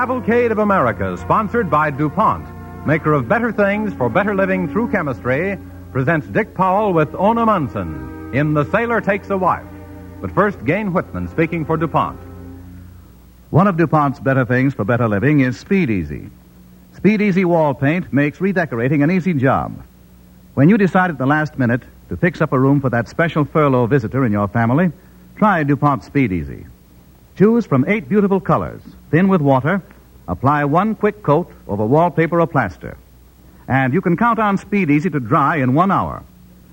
Cavalcade of America, sponsored by DuPont, maker of better things for better living through chemistry, presents Dick Powell with Ona Munson in The Sailor Takes a Wife. But first, Gayne Whitman speaking for DuPont. One of DuPont's better things for better living is Speed Easy. Speed Easy wall paint makes redecorating an easy job. When you decide at the last minute to fix up a room for that special furlough visitor in your family, try DuPont Speed Easy. Choose from eight beautiful colors, thin with water. Apply one quick coat over wallpaper or plaster. And you can count on Speed Easy to dry in one hour.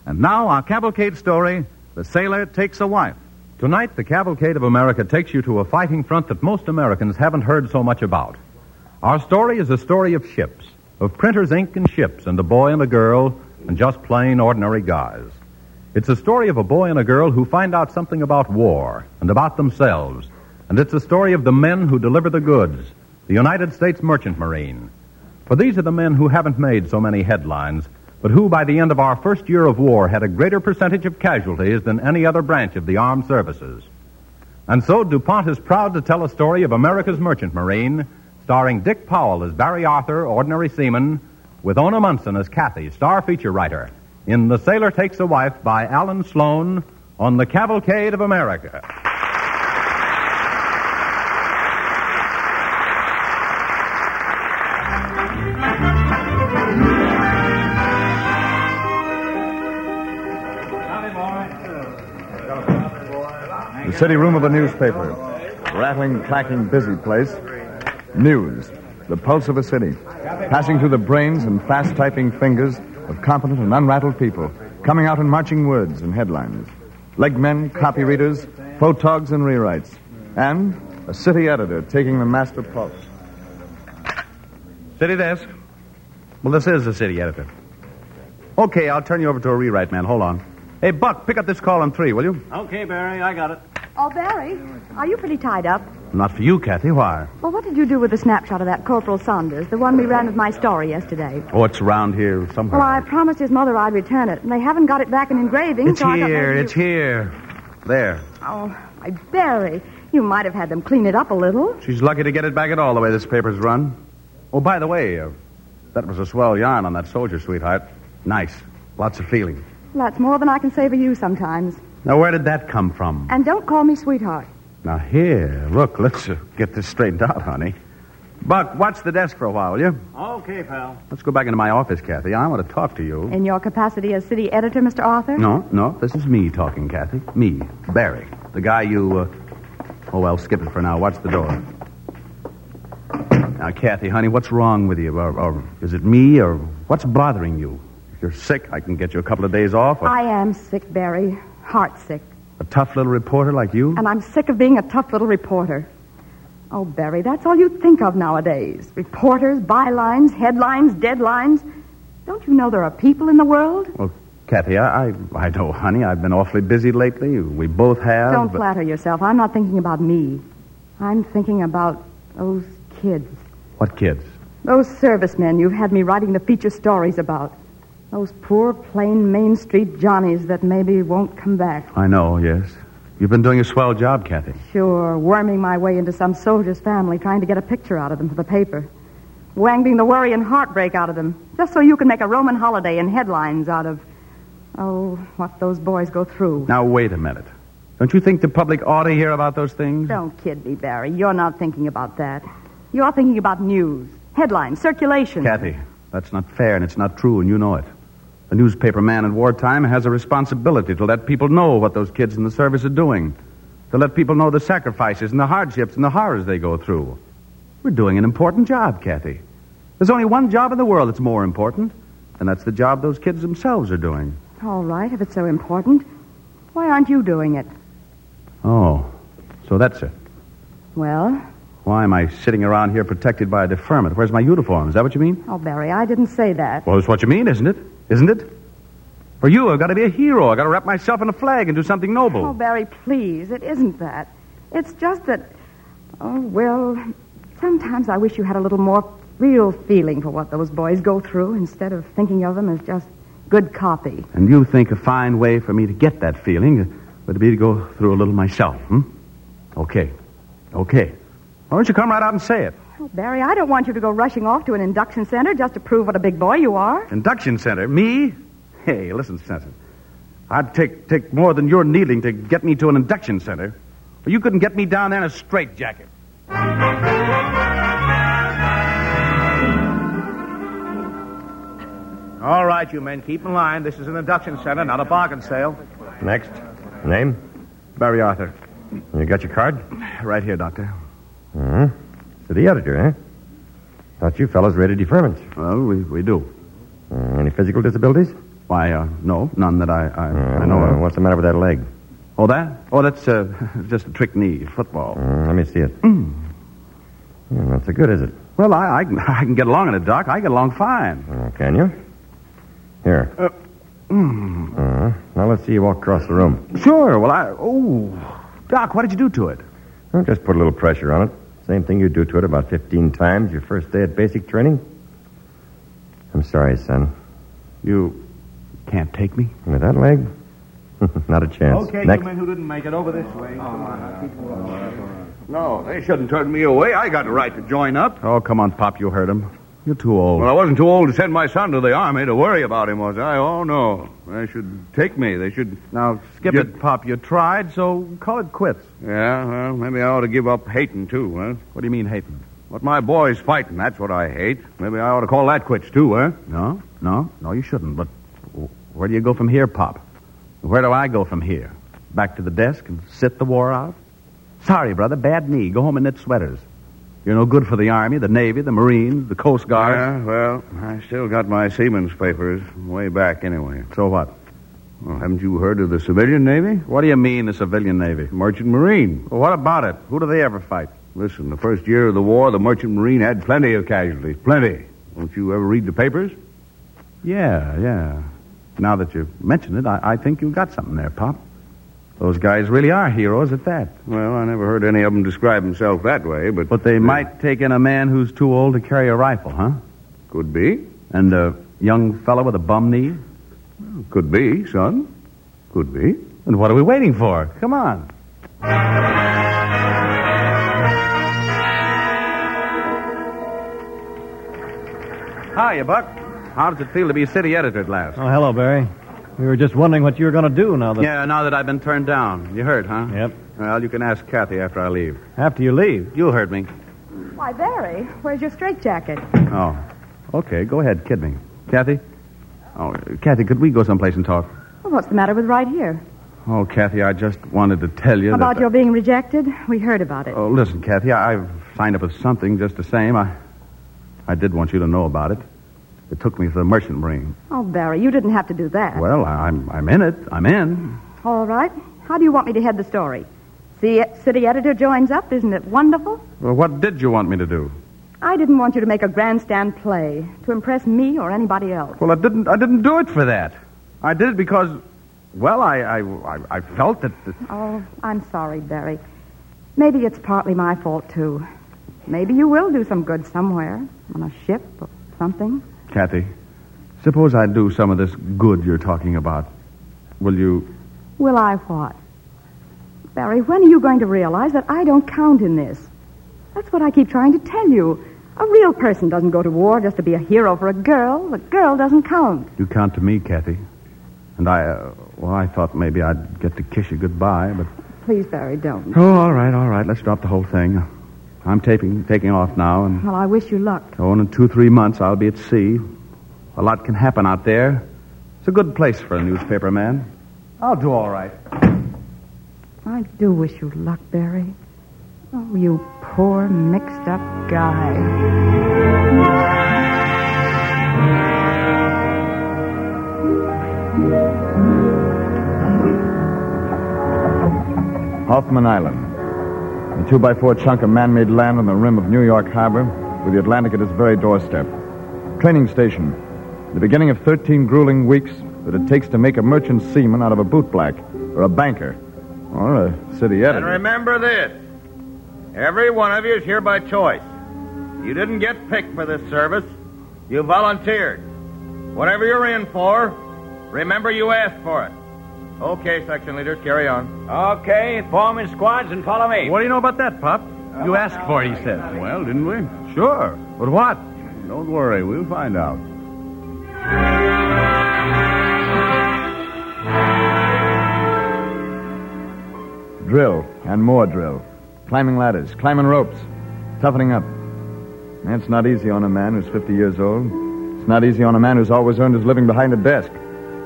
And now our cavalcade story, The Sailor Takes a Wife. Tonight, the Cavalcade of America takes you to a fighting front that most Americans haven't heard so much about. Our story is a story of ships, of printers' ink and ships, and a boy and a girl, and just plain ordinary guys. It's a story of a boy and a girl who find out something about war and about themselves and it's the story of the men who deliver the goods, the United States Merchant Marine. For these are the men who haven't made so many headlines, but who, by the end of our first year of war, had a greater percentage of casualties than any other branch of the armed services. And so DuPont is proud to tell a story of America's Merchant Marine, starring Dick Powell as Barry Arthur, ordinary seaman, with Ona Munson as Kathy, star feature writer, in The Sailor Takes a Wife by Allan Sloane on the Cavalcade of America. City room of a newspaper. Rattling, clacking, busy place. News. The pulse of a city. Passing through the brains and fast typing fingers of competent and unrattled people. Coming out in marching words and headlines. Legmen, copy readers, photogs, and rewrites. And a city editor taking the master pulse. City desk. Well, this is the city editor. Okay, I'll turn you over to a rewrite man. Hold on. Hey, Buck, pick up this call on three, will you? Okay, Barry, I got it. Oh, Barry, are you pretty tied up? Not for you, Kathy. Why? Well, what did you do with the snapshot of that Corporal Saunders, the one we ran with my story yesterday? Oh, it's around here somewhere. Well, I promised his mother I'd return it, and they haven't got it back in engraving. It's so here. It's you- here. There. Oh, my Barry, you might have had them clean it up a little. She's lucky to get it back at all the way this paper's run. Oh, by the way, uh, that was a swell yarn on that soldier, sweetheart. Nice. Lots of feeling. That's more than I can say for you sometimes. Now, where did that come from? And don't call me sweetheart. Now, here, look, let's uh, get this straightened out, honey. Buck, watch the desk for a while, will you? Okay, pal. Let's go back into my office, Kathy. I want to talk to you. In your capacity as city editor, Mr. Arthur? No, no, this is me talking, Kathy. Me, Barry. The guy you, uh... Oh, well, skip it for now. Watch the door. Now, Kathy, honey, what's wrong with you? Or, or is it me, or what's bothering you? If you're sick, I can get you a couple of days off. Or I am sick, Barry. Heart sick. a tough little reporter like you? And I'm sick of being a tough little reporter. Oh, Barry, that's all you think of nowadays. Reporters, bylines, headlines, deadlines. Don't you know there are people in the world? Well, Kathy, I, I, I know, honey. I've been awfully busy lately. We both have. Don't but- flatter yourself. I'm not thinking about me. I'm thinking about those kids. What kids? Those servicemen you've had me writing the feature stories about. Those poor, plain Main Street Johnnies that maybe won't come back. I know, yes. You've been doing a swell job, Kathy. Sure, worming my way into some soldier's family, trying to get a picture out of them for the paper. Wangling the worry and heartbreak out of them, just so you can make a Roman holiday and headlines out of, oh, what those boys go through. Now, wait a minute. Don't you think the public ought to hear about those things? Don't kid me, Barry. You're not thinking about that. You're thinking about news, headlines, circulation. Kathy, that's not fair and it's not true, and you know it. A newspaper man in wartime has a responsibility to let people know what those kids in the service are doing, to let people know the sacrifices and the hardships and the horrors they go through. We're doing an important job, Kathy. There's only one job in the world that's more important, and that's the job those kids themselves are doing. All right, if it's so important. Why aren't you doing it? Oh, so that's it. Well, Why am I sitting around here protected by a deferment? Where's my uniform? Is that what you mean? oh, Barry, I didn't say that. Well, that's what you mean, isn't it? Isn't it? For you, I've got to be a hero. I've got to wrap myself in a flag and do something noble. Oh, Barry, please. It isn't that. It's just that, oh, well, sometimes I wish you had a little more real feeling for what those boys go through instead of thinking of them as just good copy. And you think a fine way for me to get that feeling would be to go through a little myself, hmm? Okay. Okay. Why don't you come right out and say it? Oh, Barry, I don't want you to go rushing off to an induction center just to prove what a big boy you are. Induction center? Me? Hey, listen, Stetson. I'd take take more than your needling to get me to an induction center. But you couldn't get me down there in a straitjacket. All right, you men, keep in line. This is an induction center, not a bargain sale. Next. Name? Barry Arthur. You got your card? Right here, Doctor. Hmm. City editor, eh? Thought you fellows rated deferments. Well, we, we do. Uh, any physical disabilities? Why, uh, no, none that I, I, Uh, I know of. What's the matter with that leg? Oh, that? Oh, that's uh, just a trick knee, football. Uh, let me see it. Hmm, not so good, is it? Well, I, I, can- I can get along in it, Doc. I get along fine. Uh, can you? Here. Uh, Uh, now let's see you walk across the room. Sure. Well, I. Oh, Doc, what did you do to it? Well, just put a little pressure on it. Same thing you do to it about 15 times your first day at basic training. I'm sorry, son. You can't take me? With that leg? Not a chance. Okay, Next. you men who didn't make it over this way. No, they shouldn't turn me away. I got a right to join up. Oh, come on, Pop. You heard him. You're too old. Well, I wasn't too old to send my son to the army to worry about him, was I? Oh, no. They should take me. They should. now, skip You- it, Pop. You tried, so call it quits. Yeah, well, maybe I ought to give up hating, too, huh? What do you mean, hating? What my boy's fighting, that's what I hate. Maybe I ought to call that quits, too, huh? No, no, no, you shouldn't. But where do you go from here, Pop? Where do I go from here? Back to the desk and sit the war out? Sorry, brother, bad knee. Go home and knit sweaters. You're no good for the Army, the Navy, the Marines, the Coast Guard. Yeah, well, I still got my seaman's papers way back anyway. So what? Well, haven't you heard of the civilian Navy? What do you mean, the civilian Navy? Merchant Marine. Well, what about it? Who do they ever fight? Listen, the first year of the war, the Merchant Marine had plenty of casualties. Plenty. Don't you ever read the papers? Yeah, yeah. Now that you mention it, I, I think you've got something there, Pop. Those guys really are heroes at that. Well, I never heard any of them describe himself that way, but. But they might take in a man who's too old to carry a rifle, huh? Could be. And a young fellow with a bum knee? Could be, son. Could be. And what are we waiting for? Come on. Hiya, Buck. How does it feel to be city editor at last? Oh, hello, Barry. We were just wondering what you were going to do now that. Yeah, now that I've been turned down. You heard, huh? Yep. Well, you can ask Kathy after I leave. After you leave. You heard me. Why, Barry, where's your straitjacket? Oh. Okay, go ahead, kid me. Kathy? Oh, Kathy, could we go someplace and talk? Well, what's the matter with right here? Oh, Kathy, I just wanted to tell you About that... Uh, your being rejected? We heard about it. Oh, listen, Kathy, I, I've signed up with something just the same. I, I did want you to know about it. It took me for the merchant marine. Oh, Barry, you didn't have to do that. Well, I, I'm, I'm in it. I'm in. All right. How do you want me to head the story? The city editor joins up. Isn't it wonderful? Well, what did you want me to do? I didn't want you to make a grandstand play to impress me or anybody else. Well, I didn't. I didn't do it for that. I did it because, well, I, I, I, I felt that. that- Oh, I'm sorry, Barry. Maybe it's partly my fault, too. Maybe you will do some good somewhere, on a ship or something. Kathy, suppose I do some of this good you're talking about. Will you? Will I what? Barry, when are you going to realize that I don't count in this? That's what I keep trying to tell you. A real person doesn't go to war just to be a hero for a girl. The girl doesn't count. You count to me, Kathy. And I, uh, well, I thought maybe I'd get to kiss you goodbye, but. Please, Barry, don't. Oh, all right, all right. Let's drop the whole thing. I'm taking taking off now, and Well, I wish you luck. oh, in two, three months I'll be at sea. A lot can happen out there. It's a good place for a newspaper man. I'll do all right. I do wish you luck, Barry. Oh, you poor, mixed up guy. Hoffman Island. A two by four chunk of man made land on the rim of New York Harbor, with the Atlantic at its very doorstep. Training station. The beginning of 13 grueling weeks that it takes to make a merchant seaman out of a bootblack, or a banker, or a city editor. And remember this every one of you is here by choice. You didn't get picked for this service, you volunteered. Whatever you're in for, remember you asked for it. Okay, section leaders, carry on. Okay, form in squads and follow me. What do you know about that, Pop? You uh, asked for it, he said. Well, didn't we? Sure. But what? Don't worry, we'll find out. Drill and more drill. Climbing ladders, climbing ropes, toughening up. That's not easy on a man who's 50 years old. It's not easy on a man who's always earned his living behind a desk,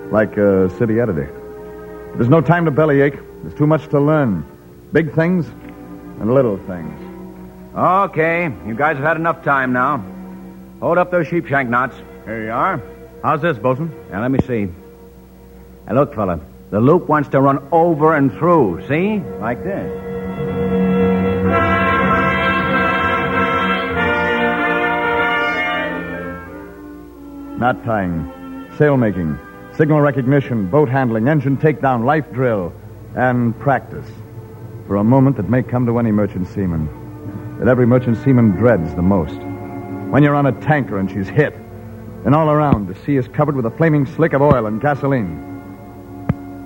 like a city editor. There's no time to bellyache. There's too much to learn. Big things and little things. Okay, you guys have had enough time now. Hold up those sheepshank knots. Here you are. How's this, Bosun? Now, let me see. Now, look, fella. The loop wants to run over and through. See? Like this. Knot tying, sail making, signal recognition, boat handling, engine takedown, life drill, and practice for a moment that may come to any merchant seaman, that every merchant seaman dreads the most. When you're on a tanker and she's hit, and all around the sea is covered with a flaming slick of oil and gasoline.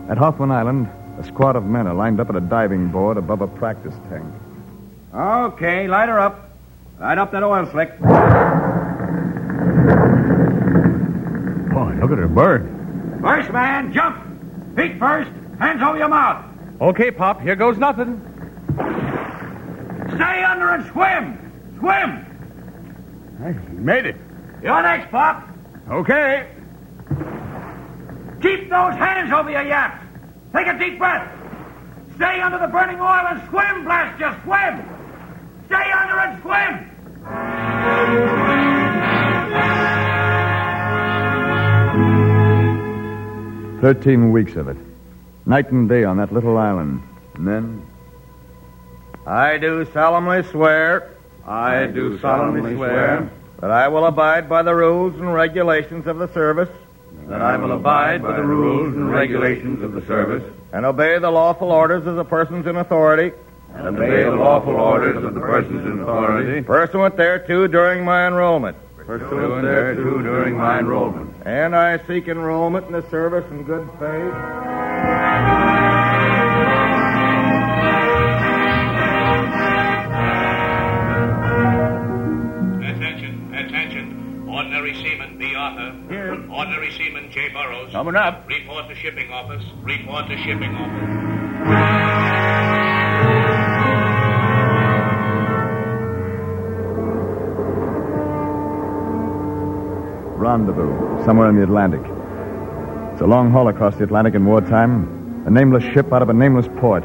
At Hoffman Island, a squad of men are lined up at a diving board above a practice tank. Okay, light her up. Light up that oil slick. Boy, look at her burn. First man, jump. Feet first. Hands over your mouth. Okay, Pop, here goes nothing. Stay under and swim. Swim. You made it. You're next, Pop. Okay. Keep those hands over your yaps. Take a deep breath. Stay under the burning oil and swim, blast you, swim. Thirteen weeks of it. Night and day on that little island. And then. I do solemnly swear I do solemnly swear that I will abide by the rules and regulations of the service that I will abide by the rules and regulations of the service and obey the lawful orders of the persons in authority and obey the lawful orders of the persons in authority pursuant thereto during my enrollment. Pursuant thereto during my enrollment. And I seek enrollment in the service in good faith. Attention, attention. Ordinary Seaman B. Arthur. Here. Ordinary Seaman J. Burrows. Coming up. Report to shipping office. Report to shipping office. Rendezvous, somewhere in the Atlantic. It's a long haul across the Atlantic in wartime. A nameless ship out of a nameless port,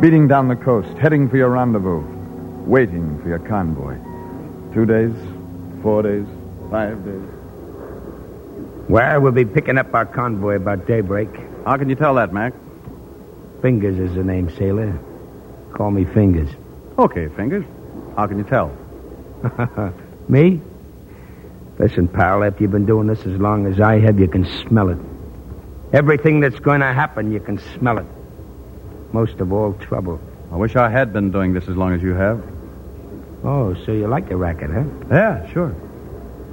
beating down the coast, heading for your rendezvous, waiting for your convoy. Two days, four days, five days. Well, we'll be picking up our convoy about daybreak. How can you tell that, Mac? Fingers is the name, sailor. Call me Fingers. Okay, Fingers. How can you tell? Me? Listen, pal, after you've been doing this as long as I have, you can smell it. Everything that's going to happen, you can smell it. Most of all, trouble. I wish I had been doing this as long as you have. Oh, so you like the racket, huh? Yeah, sure.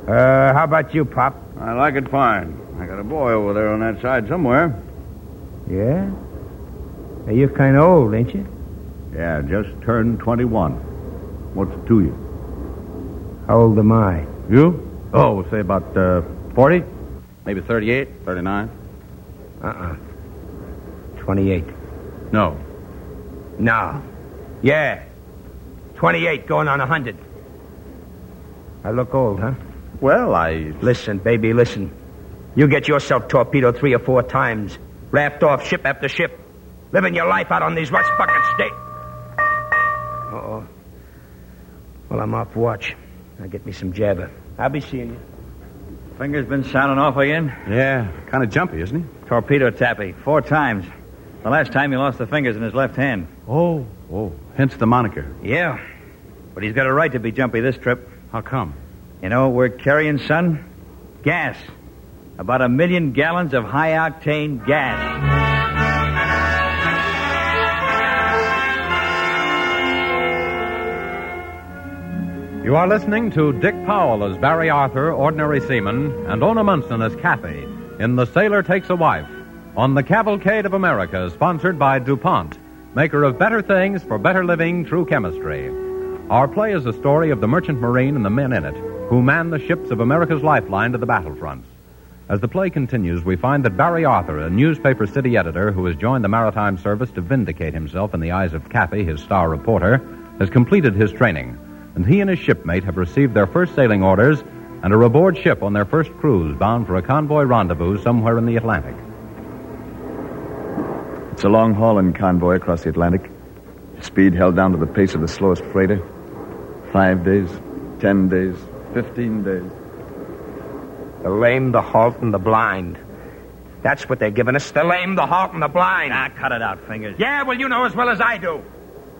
Uh, how about you, Pop? I like it fine. I got a boy over there on that side somewhere. Yeah? Hey, you're kind of old, ain't you? Yeah, just turned 21. What's it to you? How old am I? You? Oh, say about uh, 40, maybe 38, 39. Uh-uh. 28. No. No. Yeah. 28 going on 100. I look old, huh? Well, I. Listen, baby, listen. You get yourself torpedoed three or four times, raft off ship after ship, living your life out on these rust bucket states. Uh-oh. Well, I'm off watch. Now get me some jabber. I'll be seeing you. Finger's been sounding off again. Yeah, kind of jumpy, isn't he? Torpedo tappy, four times. The last time he lost the fingers in his left hand. Oh, oh. Hence the moniker. Yeah. But he's got a right to be jumpy this trip. How come? You know, we're carrying, son, gas. About a million gallons of high octane gas. You are listening to Dick Powell as Barry Arthur, ordinary seaman, and Ona Munson as Kathy in The Sailor Takes a Wife on the Cavalcade of America, sponsored by DuPont, maker of better things for better living through chemistry. Our play is the story of the merchant marine and the men in it, who man the ships of America's lifeline to the battlefronts. As the play continues, we find that Barry Arthur, a newspaper city editor who has joined the Maritime Service to vindicate himself in the eyes of Kathy, his star reporter, has completed his training, and he and his shipmate have received their first sailing orders and are aboard ship on their first cruise bound for a convoy rendezvous somewhere in the Atlantic. It's a long haul in convoy across the Atlantic. Speed held down to the pace of the slowest freighter. Five days, ten days, fifteen days. The lame, the halt, and the blind. That's what they're giving us. The lame, the halt, and the blind. Ah, cut it out, Fingers. Yeah, well, you know as well as I do.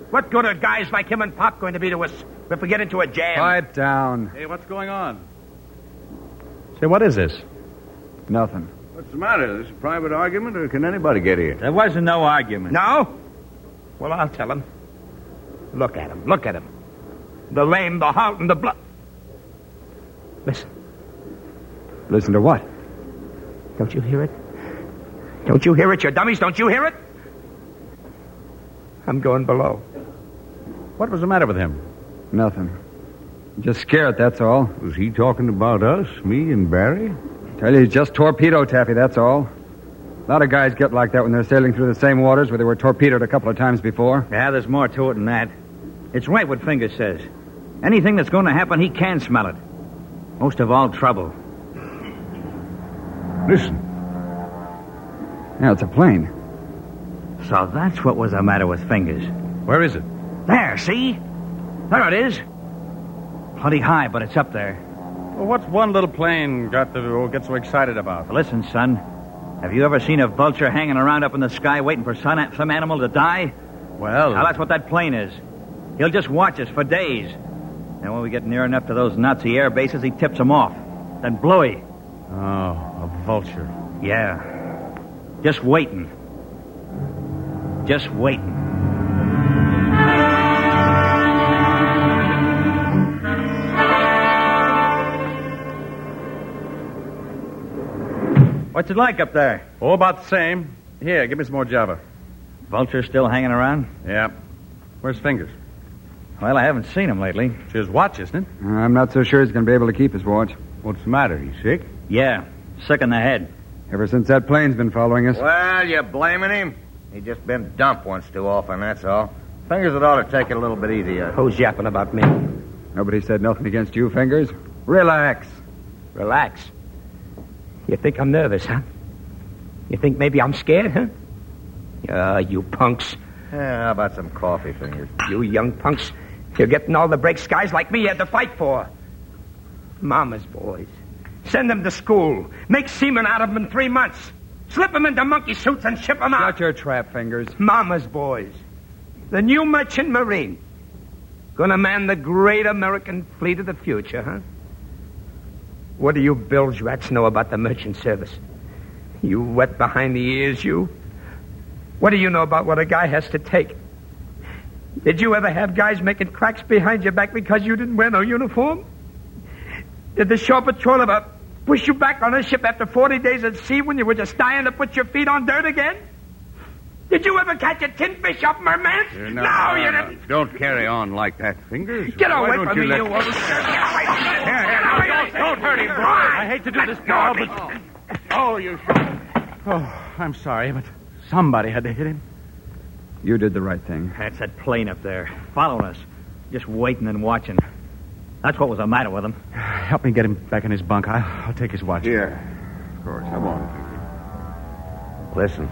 What good are guys like him and Pop going to be to us if we get into a jam? Quiet down. Hey, what's going on? Say, what is this? Nothing. What's the matter? This a private argument, or can anybody get here? There wasn't no argument. No? Well, I'll tell him. Look at him. Look at him. The lame, the halt, and the blood. Listen. Listen to what? Don't you hear it? Don't you hear it, you dummies? Don't you hear it? I'm going below. What was the matter with him? Nothing. Just scared, that's all. Was he talking about us, me and Barry? Tell you, he's just torpedo taffy, that's all. A lot of guys get like that when they're sailing through the same waters where they were torpedoed a couple of times before. Yeah, there's more to it than that. It's right what Fingers says. Anything that's going to happen, he can smell it. Most of all, trouble. Listen. Yeah, it's a plane. So that's what was the matter with Fingers. Where is it? There, see? There it is. Plenty high, but it's up there. Well, what's one little plane got to get so excited about? Listen, son. Have you ever seen a vulture hanging around up in the sky waiting for some, some animal to die? Well, Now, that's what that plane is. He'll just watch us for days. And when we get near enough to those Nazi air bases, he tips them off. Then Bluey. oh, a vulture. Yeah. Just waiting. Just waiting. What's it like up there? Oh, about the same. Here, give me some more Java. Vulture still hanging around? Yeah. Where's Fingers? Well, I haven't seen him lately. It's his watch, isn't it? I'm not so sure he's going to be able to keep his watch. What's the matter? He sick? Yeah, sick in the head. Ever since that plane's been following us. Well, you blaming him? He just been dumped once too often, that's all. Fingers it ought to take it a little bit easier. Who's yapping about me? Nobody said nothing against you, Fingers. Relax. Relax. You think I'm nervous, huh? You think maybe I'm scared, huh? Ah, you punks. Yeah, how about some coffee, Fingers? You young punks. You're getting all the breaks guys like me had to fight for. Mama's boys. Send them to school. Make seamen out of them in three months. Slip them into monkey suits and ship them out. Shut your trap, Fingers. Mama's boys. The new merchant marine. Gonna man the great American fleet of the future, huh? What do you bilge rats know about the merchant service? You wet behind the ears, you? What do you know about what a guy has to take? Did you ever have guys making cracks behind your back because you didn't wear no uniform? Did the shore patrol ever push you back on a ship after 40 days at sea when you were just dying to put your feet on dirt again? Did you ever catch a tin fish up merman? Uh, no, no, you no, didn't. Don't carry on like that, Fingers. Get Why away from you me, let... you old... Here, here, now, don't, don't hurt him, bro. I hate to do this, Carl, but... Oh, you should. Oh, I'm sorry, but somebody had to hit him. You did the right thing. That's that plane up there, following us. Just waiting and watching. That's what was the matter with him. Help me get him back in his bunk. I, I'll take his watch. Here. Of course, come on. Listen,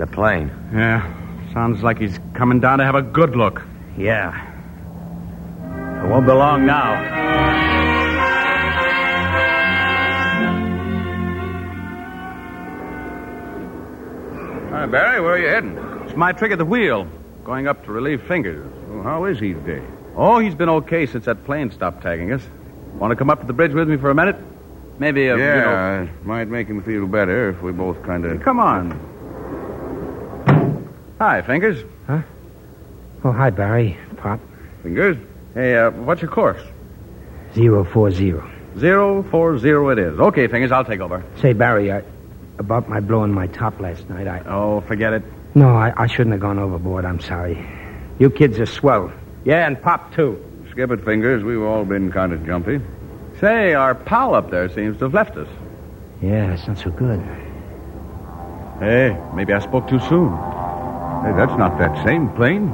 the plane. Yeah. Sounds like he's coming down to have a good look. Yeah. It won't be long now. Hi, Barry, where are you heading? It's my trick at the wheel, going up to relieve Fingers. Well, how is he today? Oh, he's been okay since that plane stopped tagging us. Want to come up to the bridge with me for a minute? Maybe a. you know- yeah, it might make him feel better if we both kind of... Come on. Hi, Fingers. Huh? Oh, hi, Barry. Pop. Fingers? Hey, uh, what's your course? Zero four zero. Zero four zero. It is. Okay, Fingers. I'll take over. Say, Barry, I, about my blowing my top last night, I... Oh, forget it. No, I, I shouldn't have gone overboard. I'm sorry. You kids are swell. Yeah, and Pop, too. skip it, Fingers. We've all been kind of jumpy. Say, our pal up there seems to have left us. Yeah, it's not so good. Hey, maybe I spoke too soon. Hey, that's not that same plane.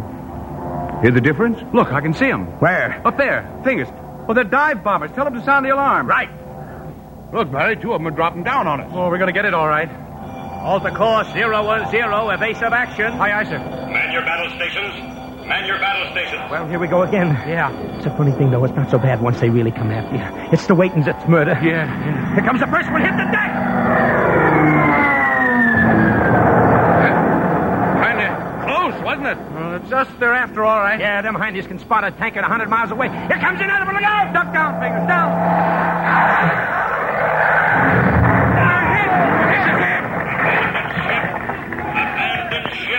Hear the difference? Look, I can see them. Where? Up there. Fingers. Well, they're dive bombers. Tell them to sound the alarm. Right. Look, Barry, two of them are dropping down on us. Oh, we're going to get it all right. Alter course, zero one zero, evasive action. Aye, aye, sir. Man your battle stations. Man your battle stations. Well, here we go again. Yeah. It's a funny thing, though. It's not so bad once they really come after you. It's the waiting that's murder. Yeah, yeah. Here comes the first one. Hit the deck. Kind of close, wasn't it? Well, it's they're after, all right. Yeah, them Hindies can spot a tank at 100 miles away. Here comes another one. Look out! Duck down, fingers, down.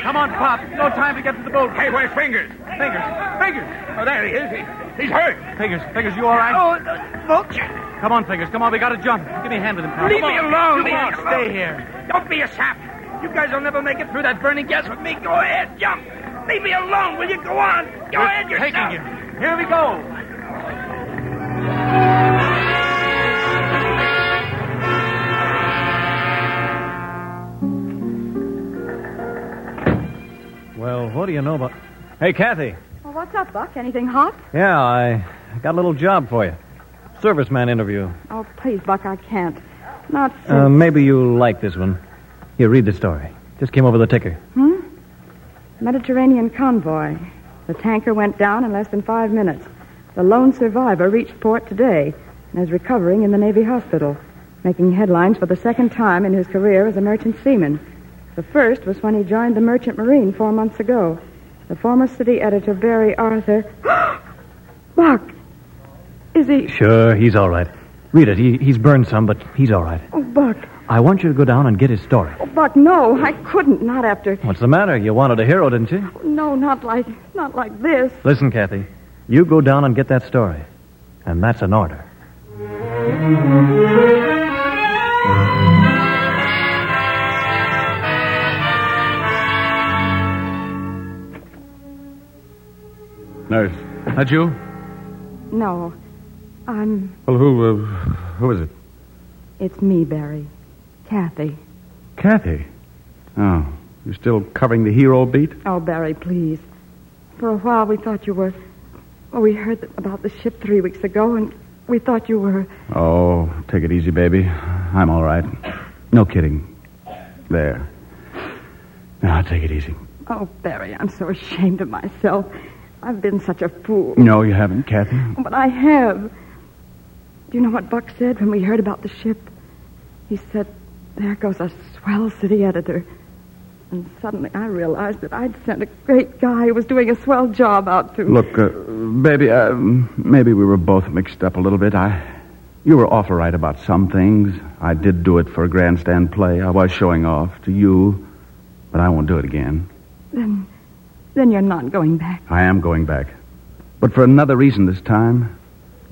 Come on, Pop. No time to get to the boat. Hey, where's Fingers? Fingers. Fingers. Oh, there he is. He, he's hurt. Fingers. Fingers, you all right? Oh, uh, the vulture. Come on, Fingers. Come on, we got to jump. Give me a hand with him, pal. Leave Come me on. alone. Leave won't stay here. Don't be a sap. You guys will never make it through that burning gas with me. Go ahead, jump. Leave me alone. Will you go on? Go We're ahead yourself. taking you. Here we go. Well, what do you know about. Hey, Kathy. Well, what's up, Buck? Anything hot? Yeah, I got a little job for you. Serviceman interview. Oh, please, Buck, I can't. Not since... Uh, maybe you'll like this one. Here, read the story. Just came over the ticker. Hmm? Mediterranean convoy. The tanker went down in less than five minutes. The lone survivor reached port today and is recovering in the Navy hospital, making headlines for the second time in his career as a merchant seaman. The first was when he joined the Merchant Marine four months ago. The former city editor, Barry Arthur. Mark, Is he. Sure, he's all right. Read it. He, he's burned some, but he's all right. Oh, Buck. I want you to go down and get his story. Oh, Buck, no, I couldn't. Not after. What's the matter? You wanted a hero, didn't you? No, not like. Not like this. Listen, Kathy. You go down and get that story. And that's an order. Nurse, that you? No. I'm. Well, who, uh, who is it? It's me, Barry. Kathy. Kathy. Oh, you're still covering the hero beat? Oh, Barry, please. For a while, we thought you were. Well, we heard about the ship three weeks ago, and we thought you were. Oh, take it easy, baby. I'm all right. No kidding. There. Now, take it easy. Oh, Barry, I'm so ashamed of myself. I've been such a fool. No, you haven't, Kathy. But I have. Do you know what Buck said when we heard about the ship? He said, There goes a swell city editor. And suddenly I realized that I'd sent a great guy who was doing a swell job out to. Look, uh, baby, uh, maybe we were both mixed up a little bit. I, you were awful right about some things. I did do it for a grandstand play. I was showing off to you, but I won't do it again. Then, then you're not going back. I am going back, but for another reason this time.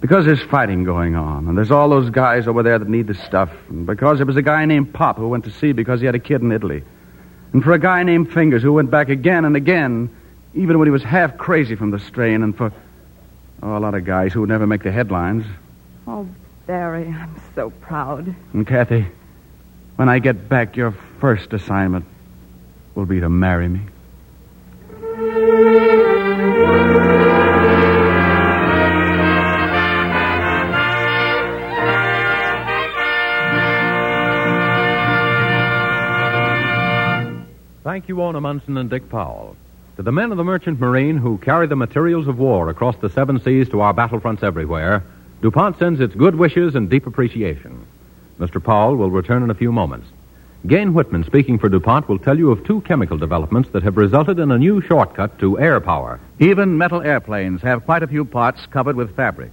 Because there's fighting going on, and there's all those guys over there that need the stuff, and because there was a guy named Pop who went to sea because he had a kid in Italy, and for a guy named Fingers who went back again and again, even when he was half crazy from the strain, and for oh, a lot of guys who would never make the headlines. Oh, Barry, I'm so proud. And Kathy, when I get back, your first assignment will be to marry me. You, Ona Munson and Dick Powell. To the men of the Merchant Marine who carry the materials of war across the seven seas to our battlefronts everywhere, DuPont sends its good wishes and deep appreciation. Mr. Powell will return in a few moments. Gayne Whitman, speaking for DuPont, will tell you of two chemical developments that have resulted in a new shortcut to air power. Even metal airplanes have quite a few parts covered with fabric.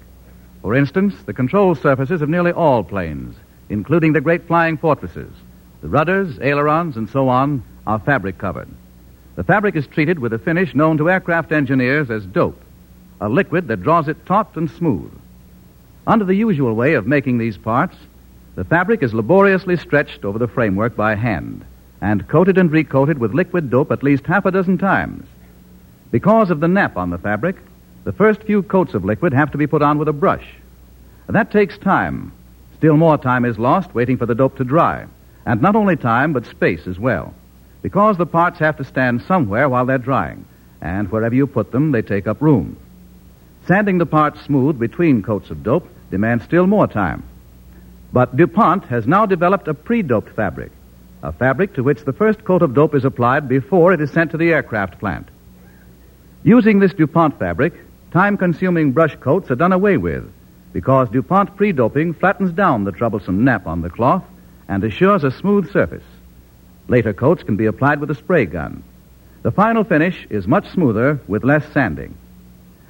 For instance, the control surfaces of nearly all planes, including the great flying fortresses. The rudders, ailerons, and so on are fabric covered. The fabric is treated with a finish known to aircraft engineers as dope, a liquid that draws it taut and smooth. Under the usual way of making these parts, the fabric is laboriously stretched over the framework by hand and coated and recoated with liquid dope at least half a dozen times. Because of the nap on the fabric, the first few coats of liquid have to be put on with a brush. That takes time. Still more time is lost waiting for the dope to dry. And not only time, but space as well. Because the parts have to stand somewhere while they're drying. And wherever you put them, they take up room. Sanding the parts smooth between coats of dope demands still more time. But DuPont has now developed a pre-doped fabric, a fabric to which the first coat of dope is applied before it is sent to the aircraft plant. Using this DuPont fabric, time-consuming brush coats are done away with because DuPont pre-doping flattens down the troublesome nap on the cloth and assures a smooth surface. Later coats can be applied with a spray gun. The final finish is much smoother with less sanding.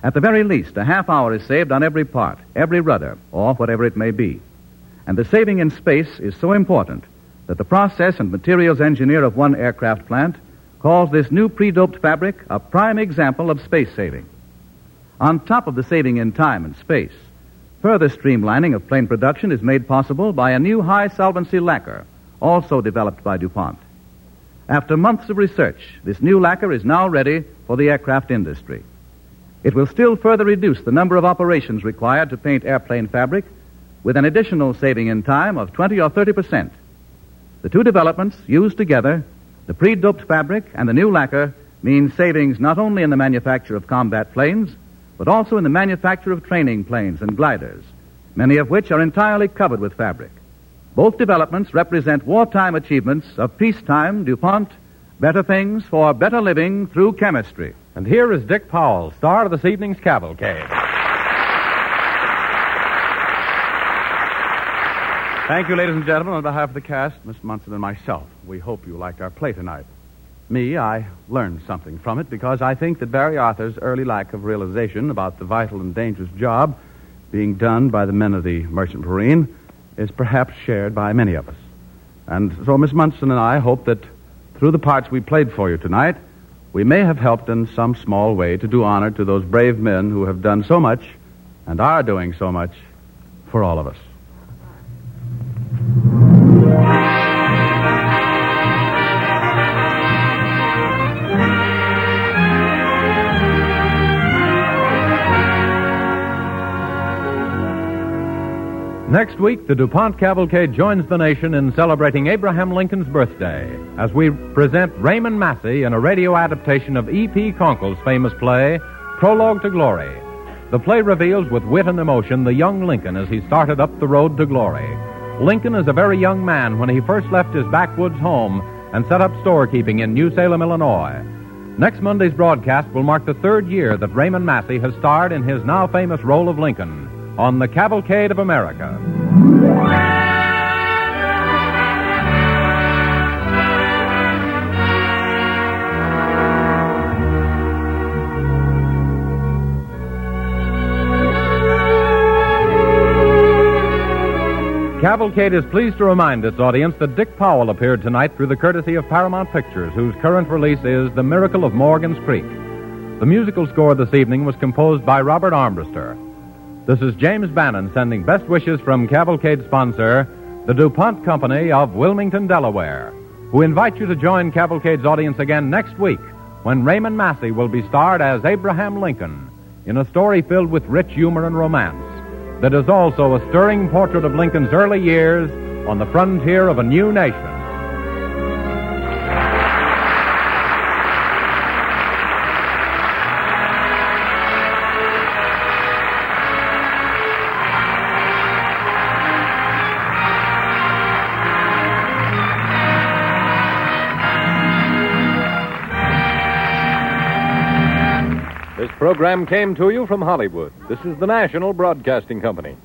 At the very least, a half hour is saved on every part, every rudder, or whatever it may be. And the saving in space is so important that the process and materials engineer of one aircraft plant calls this new pre-doped fabric a prime example of space saving. On top of the saving in time and space, further streamlining of plane production is made possible by a new high solvency lacquer, also developed by DuPont. After months of research, this new lacquer is now ready for the aircraft industry. It will still further reduce the number of operations required to paint airplane fabric with an additional saving in time of 20 or 30 percent. The two developments, used together, the pre-doped fabric and the new lacquer, mean savings not only in the manufacture of combat planes, but also in the manufacture of training planes and gliders, many of which are entirely covered with fabric. Both developments represent wartime achievements of peacetime DuPont, better things for better living through chemistry. And here is Dick Powell, star of this evening's cavalcade. Thank you, ladies and gentlemen. On behalf of the cast, Miss Munson and myself, we hope you liked our play tonight. Me, I learned something from it because I think that Barry Arthur's early lack of realization about the vital and dangerous job being done by the men of the Merchant Marine is perhaps shared by many of us. And so Miss Munson and I hope that through the parts we played for you tonight, we may have helped in some small way to do honor to those brave men who have done so much and are doing so much for all of us. Next week, the DuPont Cavalcade joins the nation in celebrating Abraham Lincoln's birthday as we present Raymond Massey in a radio adaptation of E.P. Conkle's famous play, Prologue to Glory. The play reveals with wit and emotion the young Lincoln as he started up the road to glory. Lincoln is a very young man when he first left his backwoods home and set up storekeeping in New Salem, Illinois. Next Monday's broadcast will mark the third year that Raymond Massey has starred in his now famous role of Lincoln on the Cavalcade of America. Cavalcade is pleased to remind its audience that Dick Powell appeared tonight through the courtesy of Paramount Pictures, whose current release is The Miracle of Morgan's Creek. The musical score this evening was composed by Robert Armbruster. This is James Bannon sending best wishes from Cavalcade sponsor, the DuPont Company of Wilmington, Delaware, who invite you to join Cavalcade's audience again next week when Raymond Massey will be starred as Abraham Lincoln in a story filled with rich humor and romance that is also a stirring portrait of Lincoln's early years on the frontier of a new nation. Program came to you from Hollywood. This is the National Broadcasting Company.